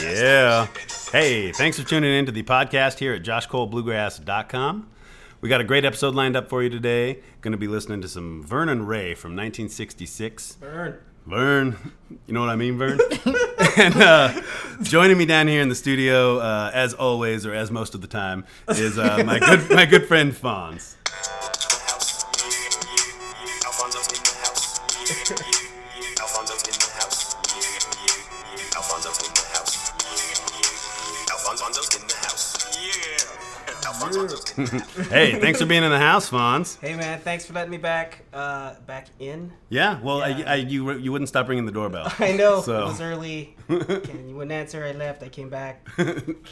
Yeah. Hey, thanks for tuning in to the podcast here at joshcolebluegrass.com. We got a great episode lined up for you today. Going to be listening to some Vern and Ray from 1966. Burn. Vern, you know what I mean, Vern? and uh, joining me down here in the studio, uh, as always, or as most of the time, is uh, my good my good friend Fonz. Hey, thanks for being in the house, Fonz. Hey man, thanks for letting me back. Uh, back in. Yeah, well, Yeah. I, I, you you wouldn't stop ringing the doorbell. I know So- it was early. You wouldn't answer. I left. I came back.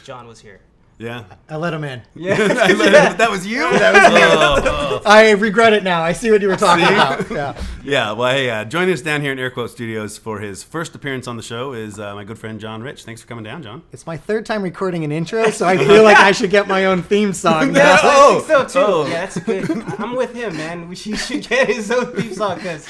Jon was here. Yeah, I let him in. Yeah. that was you. That was you. I regret it now. I see what you were talking about. Yeah. Yeah, well, hey, uh, joining us down here in Air Quote Studios for his first appearance on the show is uh, my good friend Jon Rich. Thanks for coming down, Jon. It's my third time recording an intro, so I feel like I should get my own theme song. Yeah, now. I think so too. oh. Yeah, that's good. I'm with him, man. We should, he should get his own theme song because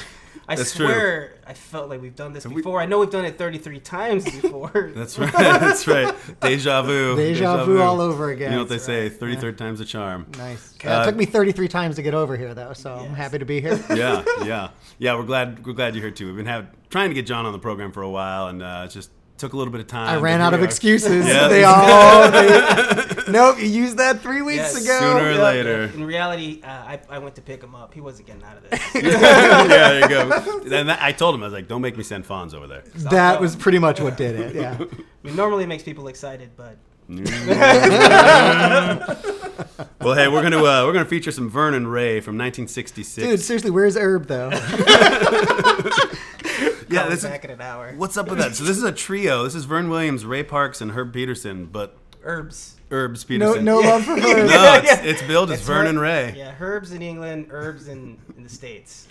I That's true. swear I felt like we've done this before. I know we've done it 33 times before. That's right. That's right. Deja vu. Deja vu all over again. You know what they That's say? Thirty-third time's a charm. Nice. Uh, it took me 33 times to get over here, though, so I'm happy to be here. Yeah, yeah, yeah. We're glad. We're glad you're here too. We've been have, trying to get Jon on the program for a while, and uh, it just took a little bit of time. I ran out of are. excuses. Yeah. They all. They, nope, you used that three weeks Yes. ago. Sooner or Yeah. later. In reality, uh, I, I went to pick him up. He wasn't getting out of this. yeah, there you go. And that, I told him I was like, "Don't make me send Fonz over there." That was pretty much what did it. Yeah. I mean, normally it makes people excited, but Well, hey, we're gonna uh, we're gonna feature some Vern and Ray from 1966. Dude, seriously, where's Herb, though? Yeah, I'll this be is, in an hour. what's up with that? So this is a trio. This is Vern Williams, Ray Parks, and Herb Peterson, but Herbs. Herbs No, Peterson. no love for Herbs. No, it's, Yeah. it's billed as Vern Vernon Her- Ray, Yeah, herbs in England, herbs in, in the States.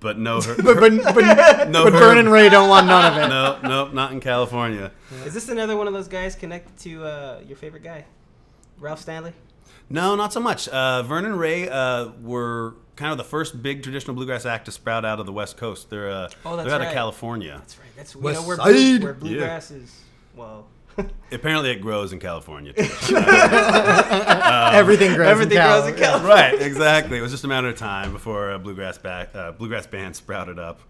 but no, Her- But, but, but, no but Vern and Ray don't want none of it. No, no, not in California. Is this another one of those guys connected to uh, your favorite guy, Ralph Stanley? No, not so much. Uh, and Ray uh, were kind of the first big traditional bluegrass act to sprout out of the West Coast. They're uh, Oh, that's they're out of. California. That's right. That's you West know where, Side. blue, where Yeah. bluegrass is. Well, Apparently, it grows in California. Too. Everything grows everything in Cal. grows in California. right, exactly. It was just a matter of time before a bluegrass back, uh, bluegrass band sprouted up.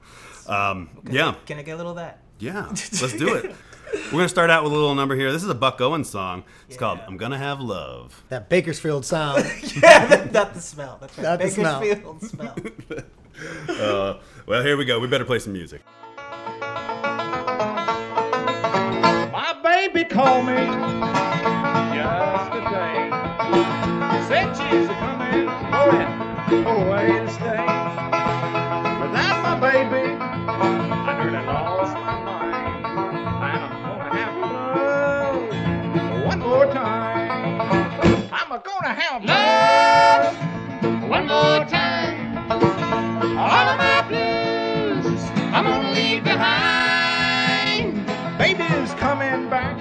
Um, yeah, Can I get a little of that? yeah. Let's do it. We're gonna start out with a little number here. This is a Buck Owens song. It's called "I'm Gonna Have Love." That Bakersfield sound. yeah, that- not the smell. That's right. Not the smell. Bakersfield smell. Uh, well, here we go. We better play some music. My baby called me yesterday. Said she's coming, going away to stay. Without my baby, I'm gonna have love one more time. All of my blues, I'm gonna leave behind. Baby's coming back,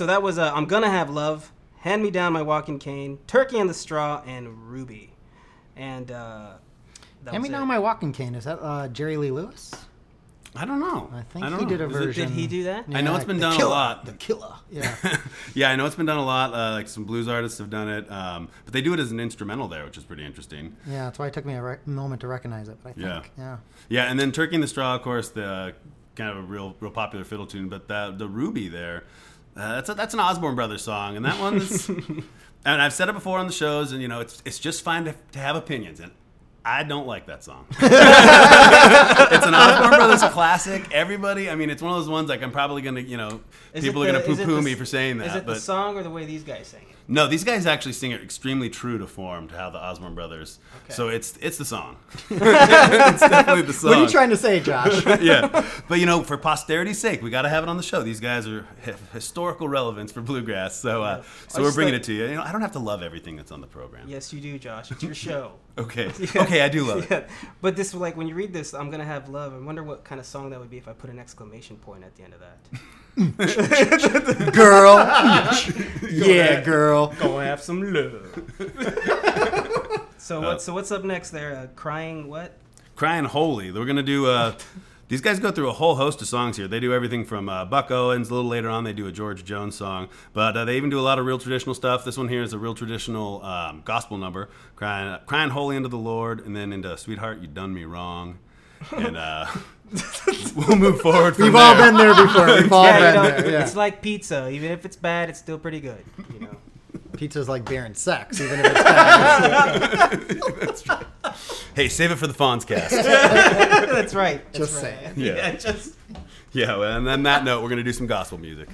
so that was uh, "I'm Gonna Have Love," "Hand Me Down My Walking Cane," "Turkey on the Straw," and "Ruby." And uh, that Hand was me it. down my walking cane. Is that uh, Jerry Lee Lewis? I don't know. I think don't he know. did a Is it- version. Did he do that? I know it's been the done a lot. The killer. Yeah. yeah, I know it's been done a lot. Uh, like some blues artists have done it, um, but they do it as an instrumental there, which is pretty interesting. yeah. That's why it took me a rec- moment to recognize it. But I think. Yeah. Yeah. Yeah, and then Turkey in the Straw, of course, the kind of a real real popular fiddle tune. But the the Ruby there, uh, that's a, that's an Osborne Brothers song, and that one's. and I've said it before on the shows, and you know it's it's just fine to, to have opinions, and I don't like that song. it's an Osborne Brothers classic. Everybody, I mean, it's one of those ones like I'm probably gonna, you know, Is people it are gonna is it poo poo me for saying that. Is it but the song or the way these guys sing it? No, these guys actually sing it extremely true to form to how the Osborne Brothers. Okay. So it's it's the song. it's definitely the song. What are you trying to say, Josh? yeah, but you know, for posterity's sake, we got to have it on the show. These guys are have historical relevance for bluegrass, so uh, so we're bringing like- it to you. You know, I don't have to love everything that's on the program. Yes, you do, Josh. It's your show. Okay, okay, I do love it. But this, like, when you read this, I'm gonna have love. I wonder what kind of song that would be if I put an exclamation point at the end of that. girl. yeah, girl. Gonna have some love. so Uh, what? So what's up next? There, uh, crying what? Crying Holy. We're gonna do. Uh, these guys go through a whole host of songs here. They do everything from uh, Buck Owens. A little later on, they do a George Jones song, but uh, they even do a lot of real traditional stuff. This one here is a real traditional um, gospel number, crying, crying holy into the Lord, and then into Sweetheart, you done me wrong, and uh, we'll move forward. From We've all been there before. We've all yeah, you been know, there. Yeah. it's like pizza. Even if it's bad, it's still pretty good. You know. Pizza's like beer and sex, even if it's bad. Hey, save it for the Fonz cast. That's right. That's Just right. saying. Yeah. just. yeah, and on that note, we're gonna do some gospel music.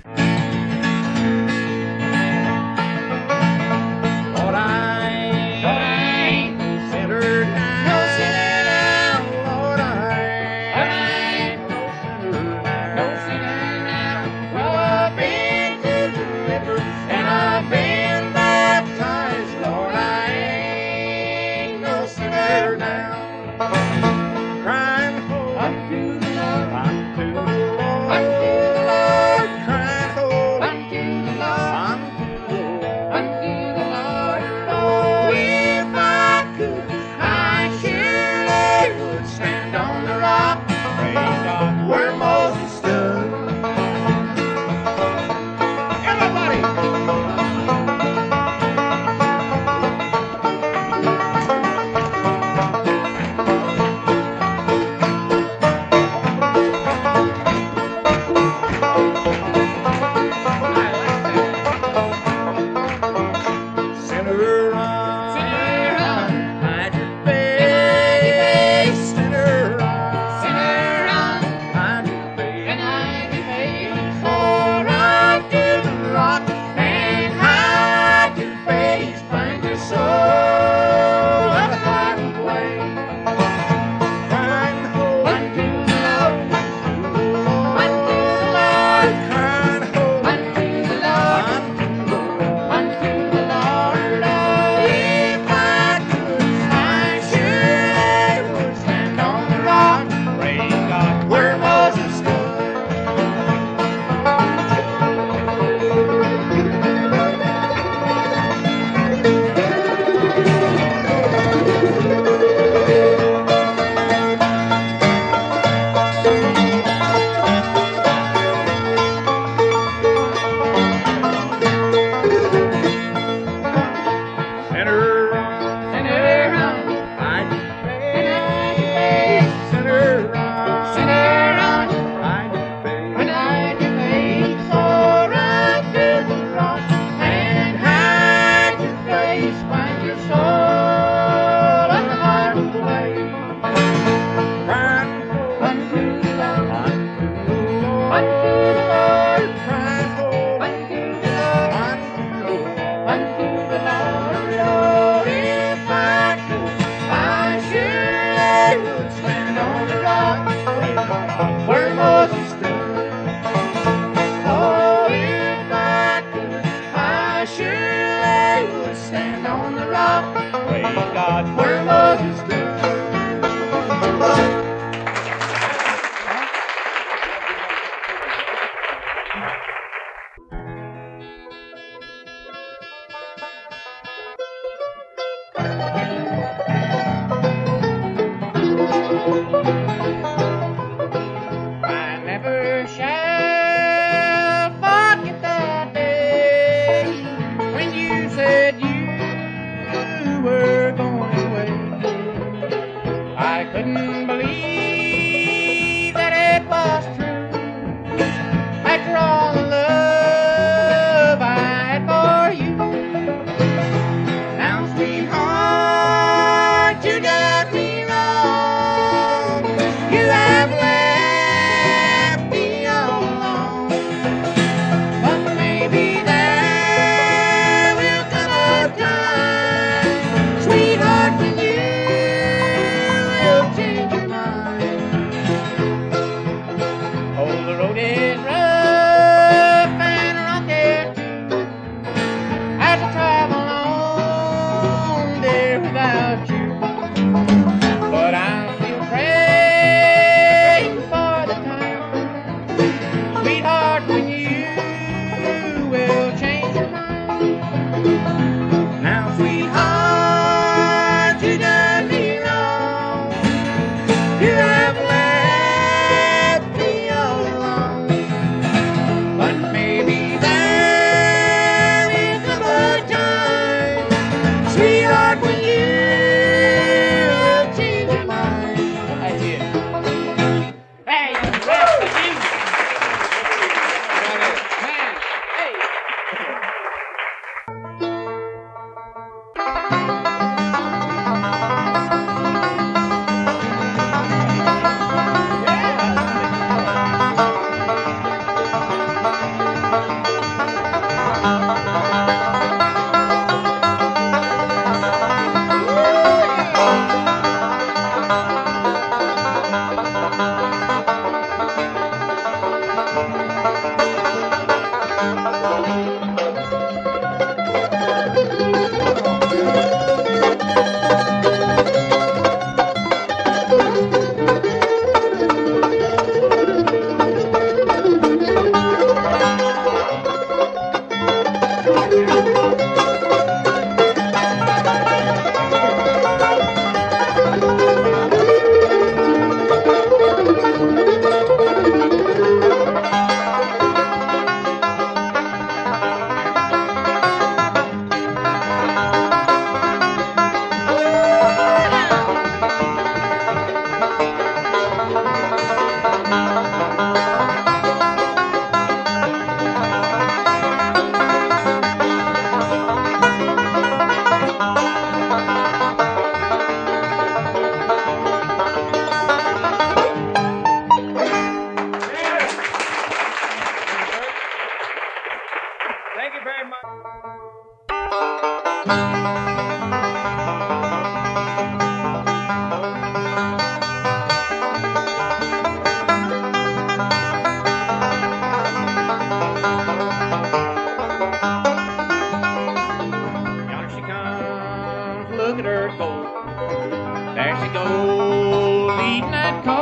Like a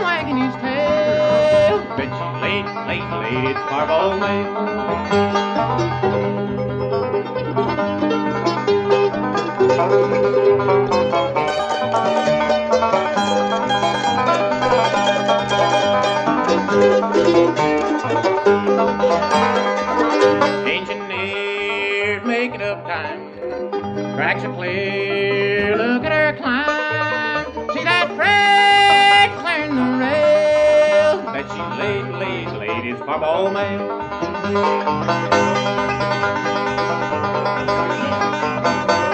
wagging tail. Late, late, late, it's Fireball Mail. Making up time. Tracks are clear, late, it's Barbara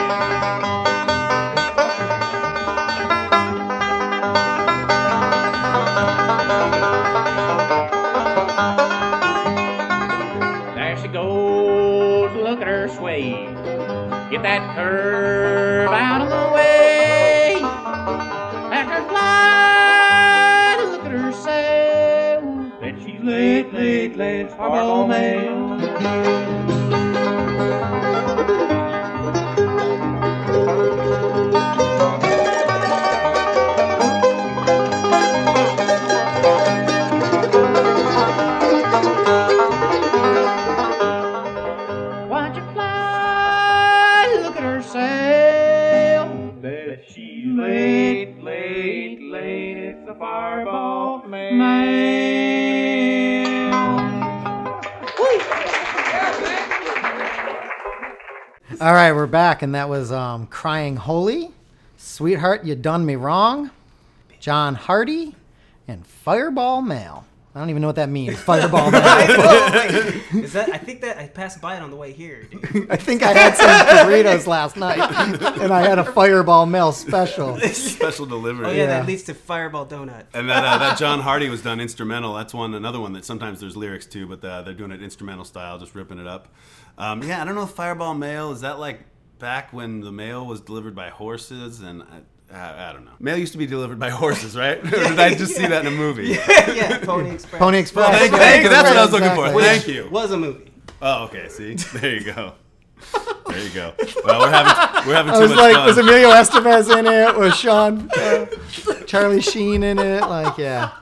All right, we're back, and that was um, "Crying Holy," "Sweetheart, You Done Me Wrong," John Hardy, and "Fireball Mail." I don't even know what that means. Fireball Mail. Is that? I think that I passed by it on the way here. Dude. I think I had some burritos last night, and I had a Fireball Mail special. Special delivery. Oh yeah, Yeah. that leads to Fireball Donut. And that uh, that John Hardy was done instrumental. That's one another one that sometimes there's lyrics to, but uh, they're doing it instrumental style, just ripping it up. Um, yeah, I don't know if Fireball Mail is that like back when the mail was delivered by horses and. I, I, I don't know. Mail used to be delivered by horses, right? or did I just see that in a movie? yeah, Pony Express. Pony Express. Thank, Yeah, thank you. That's what I was looking exactly. for. Thank you. Was a movie. Oh, okay. See, there you go. There you go. Well, we're having we're having I too was much like, fun. was Emilio Estevez in it? Was Sean, uh, Charlie Sheen in it? Like, yeah,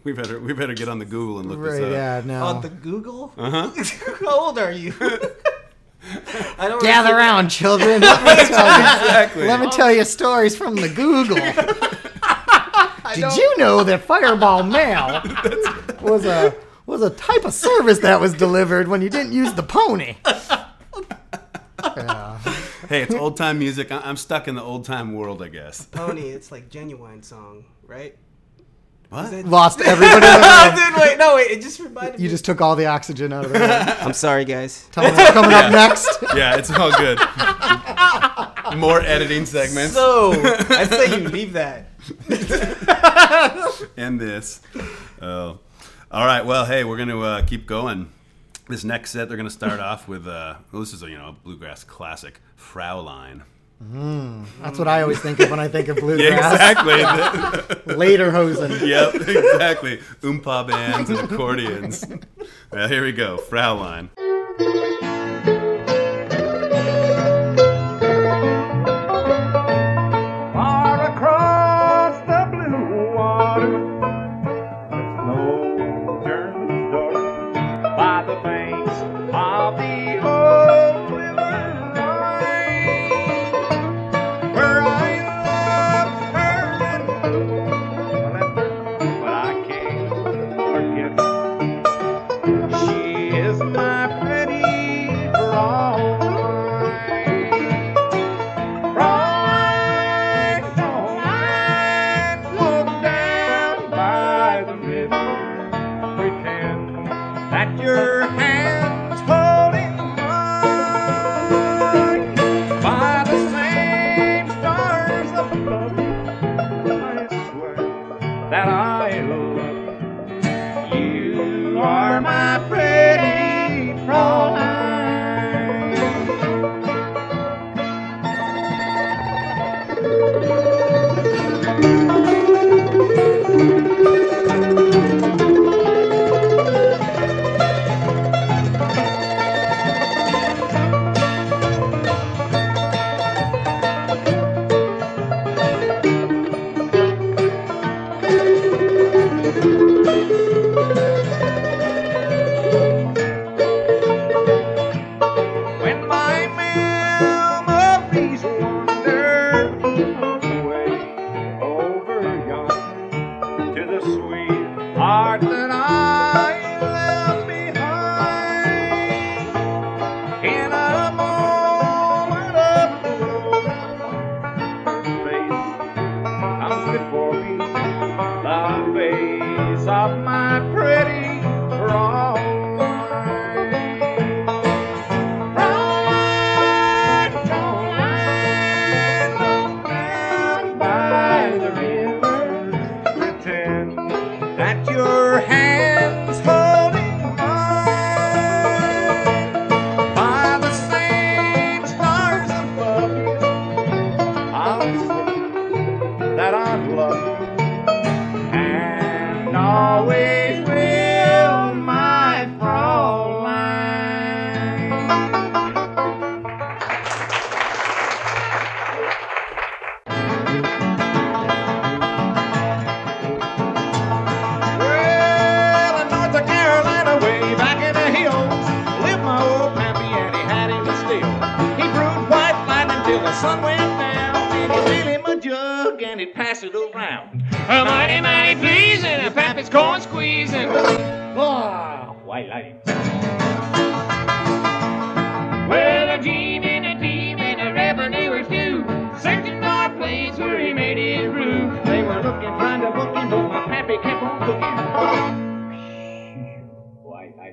we better we better get on the Google and look this right, up. yeah, no. On the Google. Uh-huh. How old are you? I don't Gather really- around, children. Let me tell you. Exactly. Let me tell you stories from the Google. Did you know that Fireball Mail was a was a type of service that was delivered when you didn't use the pony? Yeah. Hey, it's old time music. I- I'm stuck in the old time world, I guess. Pony. It's like genuine song, right? What? Lost everybody in the room. Dude, wait, no, wait. It just reminded You me. just took all the oxygen out of the room. I'm sorry, guys. Tell them what's coming up next. Yeah, it's all good. More editing segments. So I say you leave that. and this. Oh. All right. Well, hey, we're going to uh, keep going. This next set, they're going to start off with, uh, well, this is a you know a bluegrass classic, Fraulein. Mm. That's what I always think of when I think of Yeah, bluegrass. exactly. Lederhosen. yep, exactly. Oompa bands and accordions. well, here we go, Fraulein.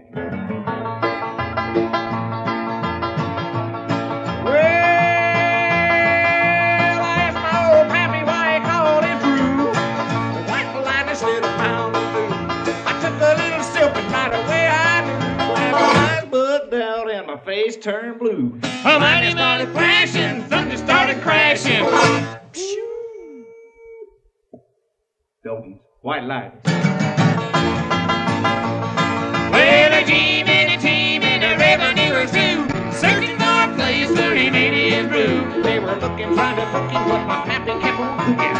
Well, I asked my old why he called. The white. I took a little sip and right away I knew. My eyes out and my face turned blue. A mighty, mighty flashing, thunder started crashing. Doggies. White light. Were looking, trying to book him, but my pappy kept on cooking.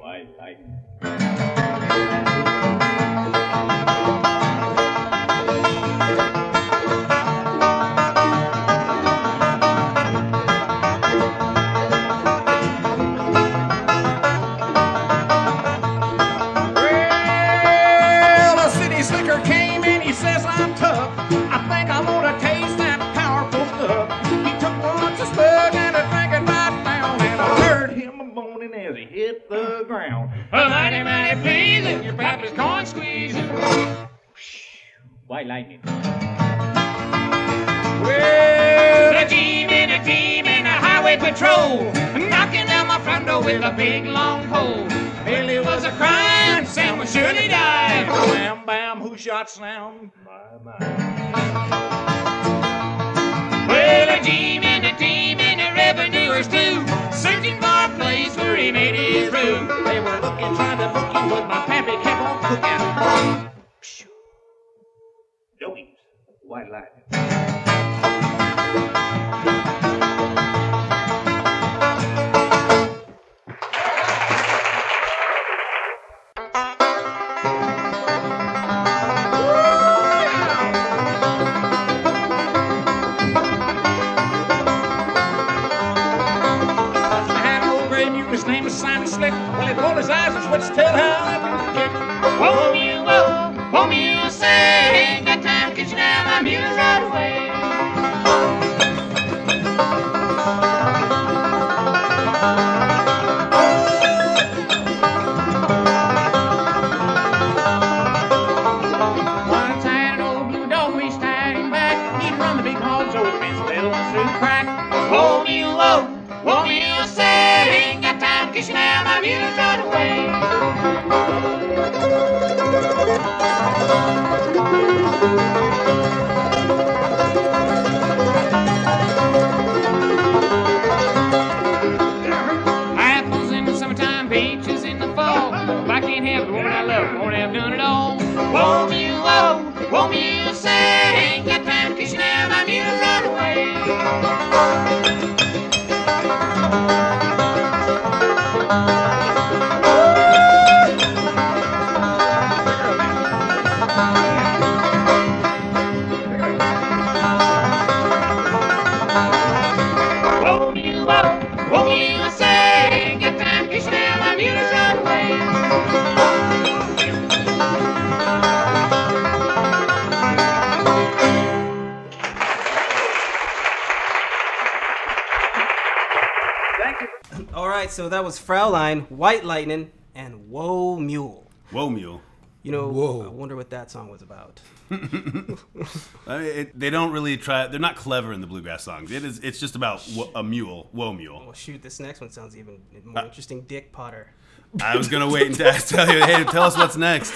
White light. Well, hit the ground. A mighty, mighty pleasing, your pappy's corn squeezing. White lightning. Well, a team and a team and a highway patrol, knocking down my front door with a big long pole. Billy was a crying, Sam would surely die. Bam, bam, who shot slam? My, my. Well, a team and a team and a revenuers too, searching for a place where he made his room. They were looking, trying to book him, but my pappy kept on cooking. Doggies. White lightning. Roll his eyes his tail how that kick. Whoa, you, oh, whoa, whoa, you say, ain't got time, cause you now my mule's was White Lightning, and Whoa Mule. Whoa, mule. You know, Whoa. I wonder what that song was about. I mean, it, they don't really try. They're not clever in the bluegrass songs. It is. It's just about wh- a mule. Whoa, mule. Well, shoot, this next one sounds even more uh, interesting. Dick Potter. I was gonna wait and t- tell you. Hey, tell us what's next.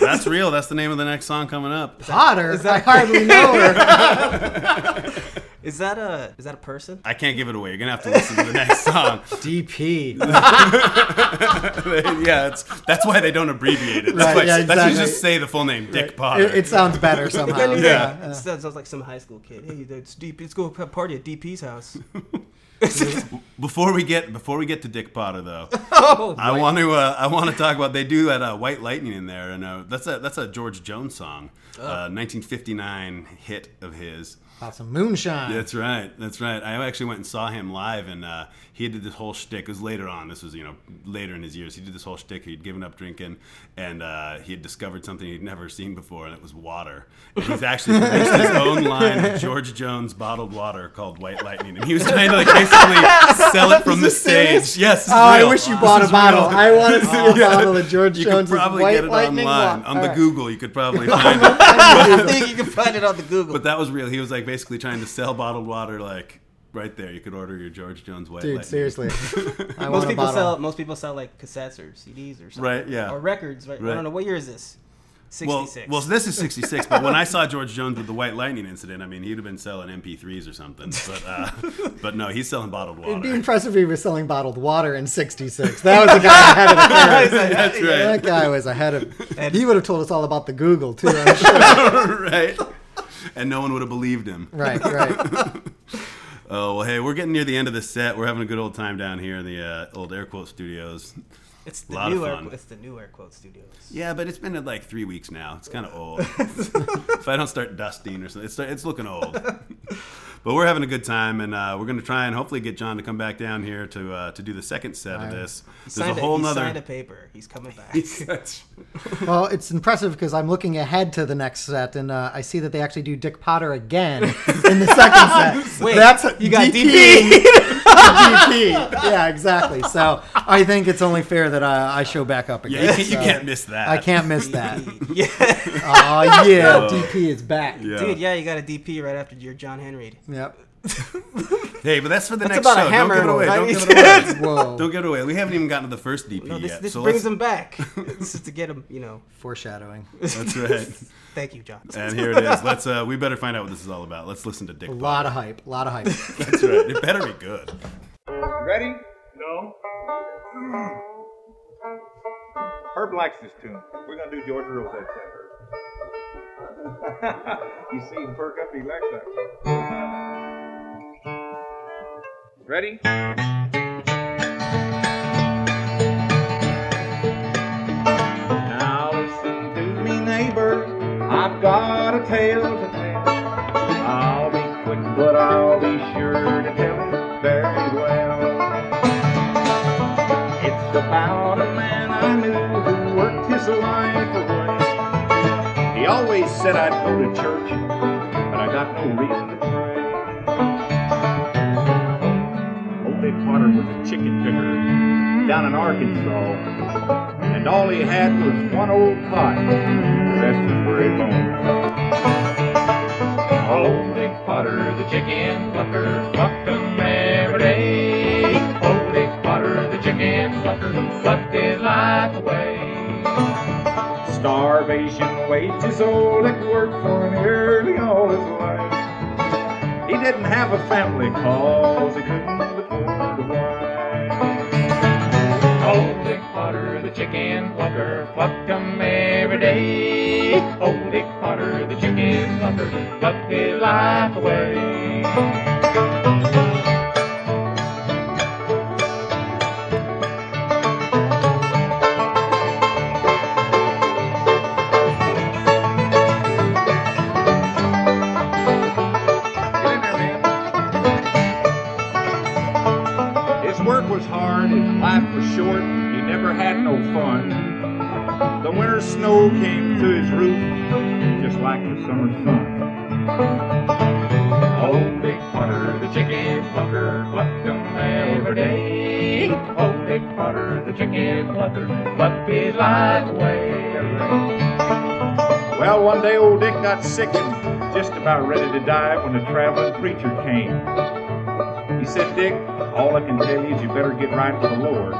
That's real. That's the name of the next song coming up. Potter. I hardly know her. Is that a is that a person? I can't give it away. You're gonna have to listen to the next song. DP. yeah, it's, that's why they don't abbreviate it. That's Right, why yeah, that's you just say the full name, Dick Potter. It, it sounds better somehow. Yeah. It sounds sounds like some high school kid. Hey, it's deep. Let's go have a party at DP's house. Before we get before we get to Dick Potter though, Oh, I want to uh, I want to talk about they do that uh, White Lightning in there, and uh, that's a that's a George Jones song, uh, 1959 hit of his. About some moonshine. That's right. That's right. I actually went and saw him live, and uh, he did this whole shtick. It was later on. This was you know later in his years. He did this whole shtick. He'd given up drinking, and uh, he had discovered something he'd never seen before, and it was water. And he's actually released his own line of George Jones bottled water called White Lightning, and he was trying to like basically sell it from the this serious? stage. Yes. Oh, I wish you This bought a bottle. real. I want to see a Yeah. bottle of George You Jones' could probably White get it Lightning online wa- on the right. Google. You could probably find it. I think you can find it on the Google. But that was real. He was like basically trying to sell bottled water, like right there. You could order your George Jones White Dude, Lightning. seriously. I most want people sell most people sell like cassettes or CDs or something. Right, yeah. Or records. Right. I don't know what year is this. Well, Sixty six. well, this is 66, but when I saw George Jones with the White Lightning incident, I mean, he'd have been selling MP3s or something. But, uh, but no, he's selling bottled water. It'd be water. impressive if he was selling bottled water in '66. That was the guy ahead of the curve. That's That guy was ahead of. And he would have told us all about the Google too. I'm sure. right. And no one would have believed him. right, right. Oh, well, hey, we're getting near the end of the set. We're having a good old time down here in the uh, old Air Quote Studios. it's the lot of new air, fun. it's the new air quote studios. Yeah, but it's been uh, like three weeks now. It's kind of old. if I don't start dusting or something, it's, it's looking old. But we're having a good time, and uh, we're going to try and hopefully get Jon to come back down here to uh, to do the second set of this. He There's a whole he nother. signed a paper. He's coming back. Well, it's impressive because I'm looking ahead to the next set, and uh, I see that they actually do Dick Potter again in the second set. Wait, that's you got DP. DP. Yeah, exactly. So I think it's only fair that I, I show back up again. yeah, you, can't, you can't miss that. I can't miss that. yeah. Oh yeah, DP is back. Yeah. Dude, yeah, you got a DP right after your John Henry. Yep. Hey, but that's for the That's next about a show. Don't hammer give it away. right? Don't give it away. Whoa. Don't give it away. We haven't even gotten to the first DP No, this, yet. this so brings let's- him back. this is to get him, you know. Foreshadowing. That's right. Thank you, Jon. And here it is. Let's. Uh, we better find out what this is all about. Let's listen to Dick. A Potter. lot of hype. A lot of hype. That's right. It better be good. Ready? No. Herb likes this tune. We're gonna do George Rose that Herb. you see him perk up, he likes that. Ready? Now listen to me, neighbor. I've got a tale to He always said I'd go to church, but I got no reason to pray. Dick Potter was a chicken picker down in Arkansas, and all he had was one old cot. The rest was where he. Old Dick oh, Potter, the chicken plucker, plucked 'em every day. Oh, old Potter, the chicken plucker, plucked Starvation old Dick worked for nearly all his life. He didn't have a family cause he couldn't afford a wife. Oh, Dick Potter, the chicken plucker, plucked snow came to his roof, just like the summer sun. Oh, old Dick Potter, the chicken plucker, plucked 'em every day. Oh, old Dick Potter, the chicken plucker, plucked his life away. Well, one day old Dick got sick and just about ready to die when a traveling preacher came. He said, Dick, all I can tell you is you better get right with the Lord.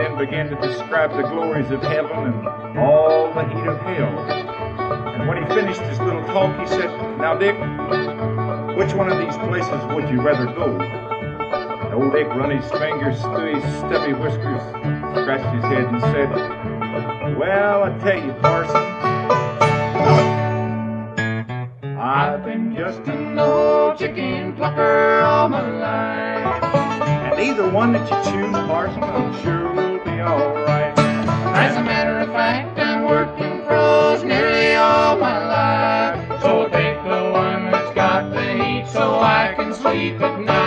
Then began to describe the glories of heaven and all the heat of hell. And when he finished his little talk, he said, Now, Dick, which one of these places would you rather go? And old Dick run his fingers through his stubby whiskers, scratched his head, and said, Well, I tell you, Parson, I've been just an old chicken plucker all my life. And either one that you choose, Parson, I'm sure so I can sleep at night.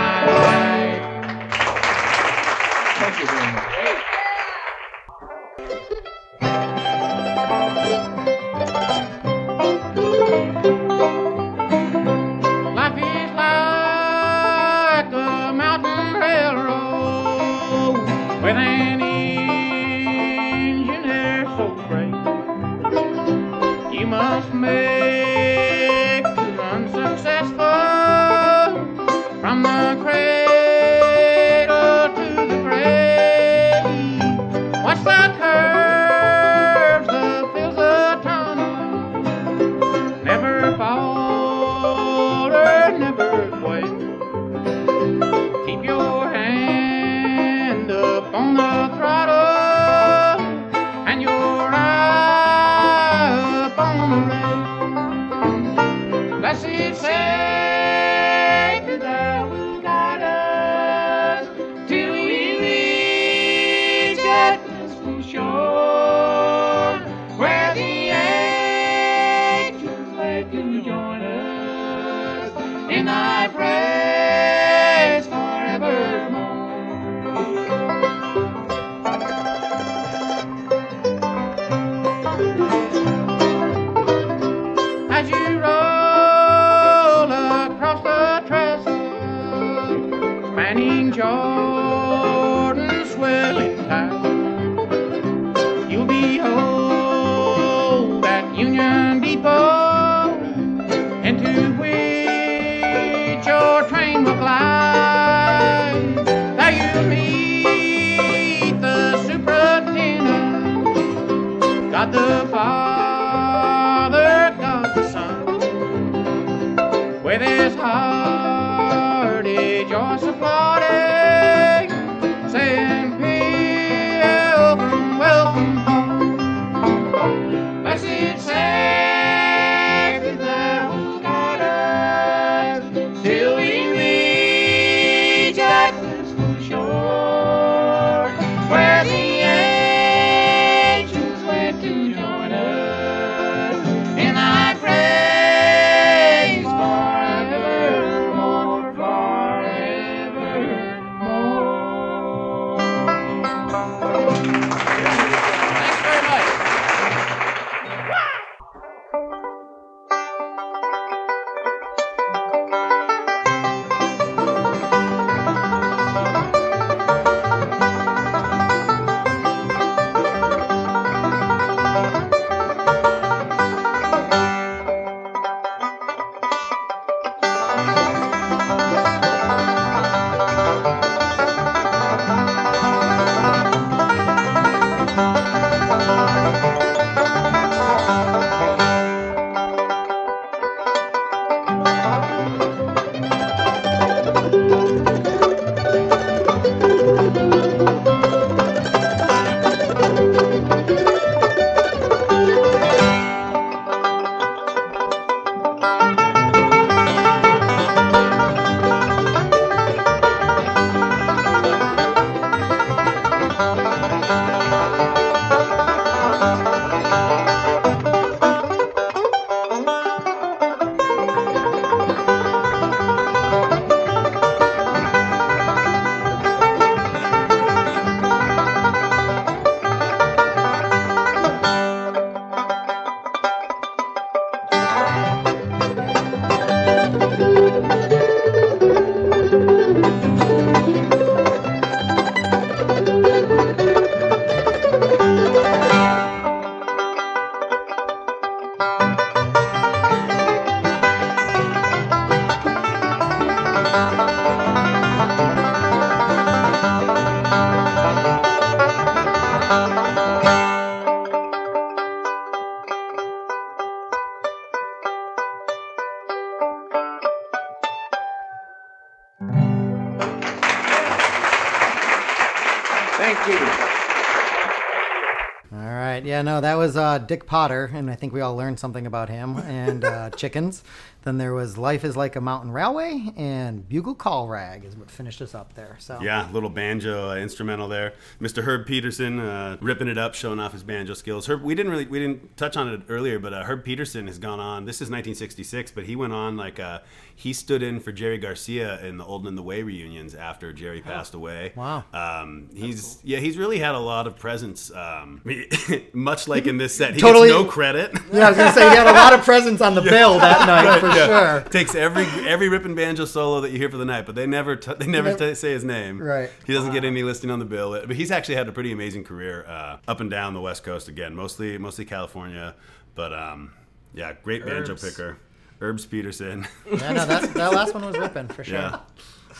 No, that was uh, Dick Potter, and I think we all learned something about him and uh, chickens. Then there was Life is Like a Mountain Railway, and Bugle Call Rag is what finished us up there. So Yeah, little banjo uh, instrumental there. Mr. Herb Pedersen uh, ripping it up, showing off his banjo skills. Herb, we didn't really we didn't touch on it earlier, but uh, Herb Pedersen has gone on. This is 1966, but he went on like uh, he stood in for Jerry Garcia in the Old and the Way reunions after Jerry passed away. Wow. Um, he's yeah, he's really had a lot of presence. Um, much like in this set, he Totally- no credit. yeah, I was gonna say he had a lot of presents on the bill that night for Yeah. sure. Takes every every ripping banjo solo that you hear for the night, but they never t- they never t- say his name. Right. He doesn't get any listing on the bill, but he's actually had a pretty amazing career uh, up and down the West Coast. Again, mostly mostly California, but um, yeah, great banjo picker. Herbs Peterson. Yeah, no, that, that last one was ripping for sure. yeah,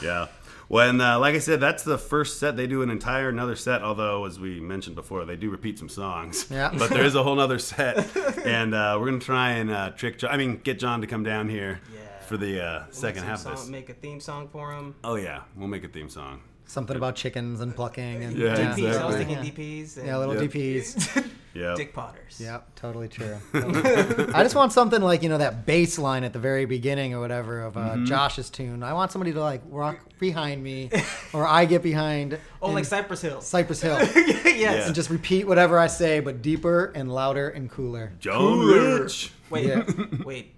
yeah. Well, and uh, like I said, that's the first set. They do an entire another set. Although, as we mentioned before, they do repeat some songs. Yeah. But there is a whole other set, and uh, we're gonna try and uh, trick. Jon, I mean, get Jon to come down here Yeah. for the uh, Make second some half song- of this. Make a theme song for him. Oh yeah, we'll make a theme song. Something about chickens and plucking and Yeah, DPs. I was thinking Yeah. DPs. And Yeah, little Yeah. DPs. Yeah. Dick Potters. Yep, totally true. I just want something like you know that bass line at the very beginning or whatever of uh, Mm-hmm. Josh's tune. I want somebody to like rock behind me, or I get behind. Oh, like Cypress Hill. Cypress Hill, yes. Yeah. and just repeat whatever I say, but deeper and louder and cooler. Jon Rich. Wait, Yeah. wait.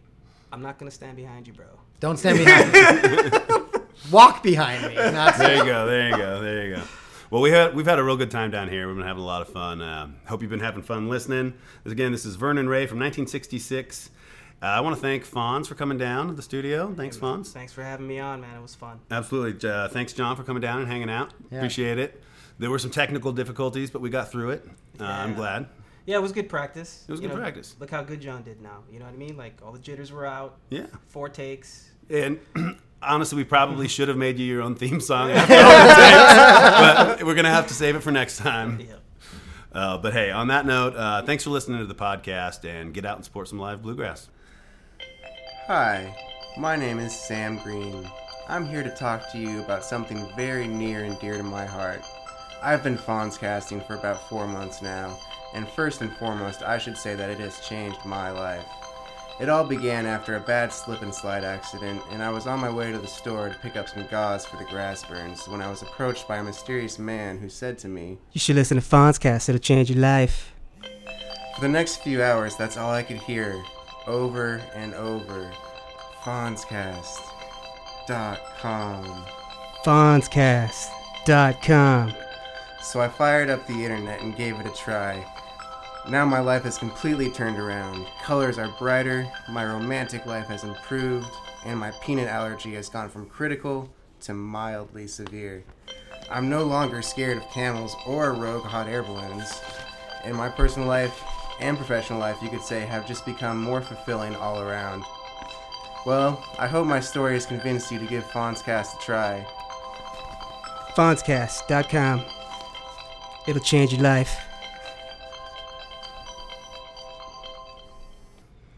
I'm not gonna stand behind you, bro. Don't stand behind me. Walk behind me. Not There you go. There you go. There you go. Well, we had we've had a real good time down here. We've been having a lot of fun. Uh, hope you've been having fun listening. Again, this is Vern and Ray from 1966. Uh, I want to thank Fonz for coming down to the studio. Thanks, Fonz. Thanks for having me on, man. It was fun. Absolutely. Uh, thanks, Jon, for coming down and hanging out. Yeah. Appreciate it. There were some technical difficulties, but we got through it. Uh, I'm glad. Yeah, it was good practice. It was You good know, practice. Look how good Jon did now. You know what I mean? Like all the jitters were out. Yeah. Four takes. And honestly, we probably should have made you your own theme song after all takes, but we're gonna have to save it for next time. Yeah. Uh, but hey, on that note, uh, thanks for listening to the podcast, and get out and support some live bluegrass. Hi, my name is Sam Green. I'm here to talk to you about something very near and dear to my heart. I've been Fonzcasting for about four months now, and first and foremost, I should say that it has changed my life. It all began after a bad slip and slide accident, and I was on my way to the store to pick up some gauze for the grass burns when I was approached by a mysterious man who said to me, You should listen to Fonzcast. It'll change your life. For the next few hours, that's all I could hear, over and over. Fonzcast.com. Fonzcast.com. So I fired up the internet and gave it a try. Now my life has completely turned around. Colors are brighter, my romantic life has improved, and my peanut allergy has gone from critical to mildly severe. I'm no longer scared of camels or rogue hot air balloons. In my personal life and professional life, you could say, have just become more fulfilling all around. Well, I hope my story has convinced you to give Fonzcast a try. Fonzcast.com. It'll change your life.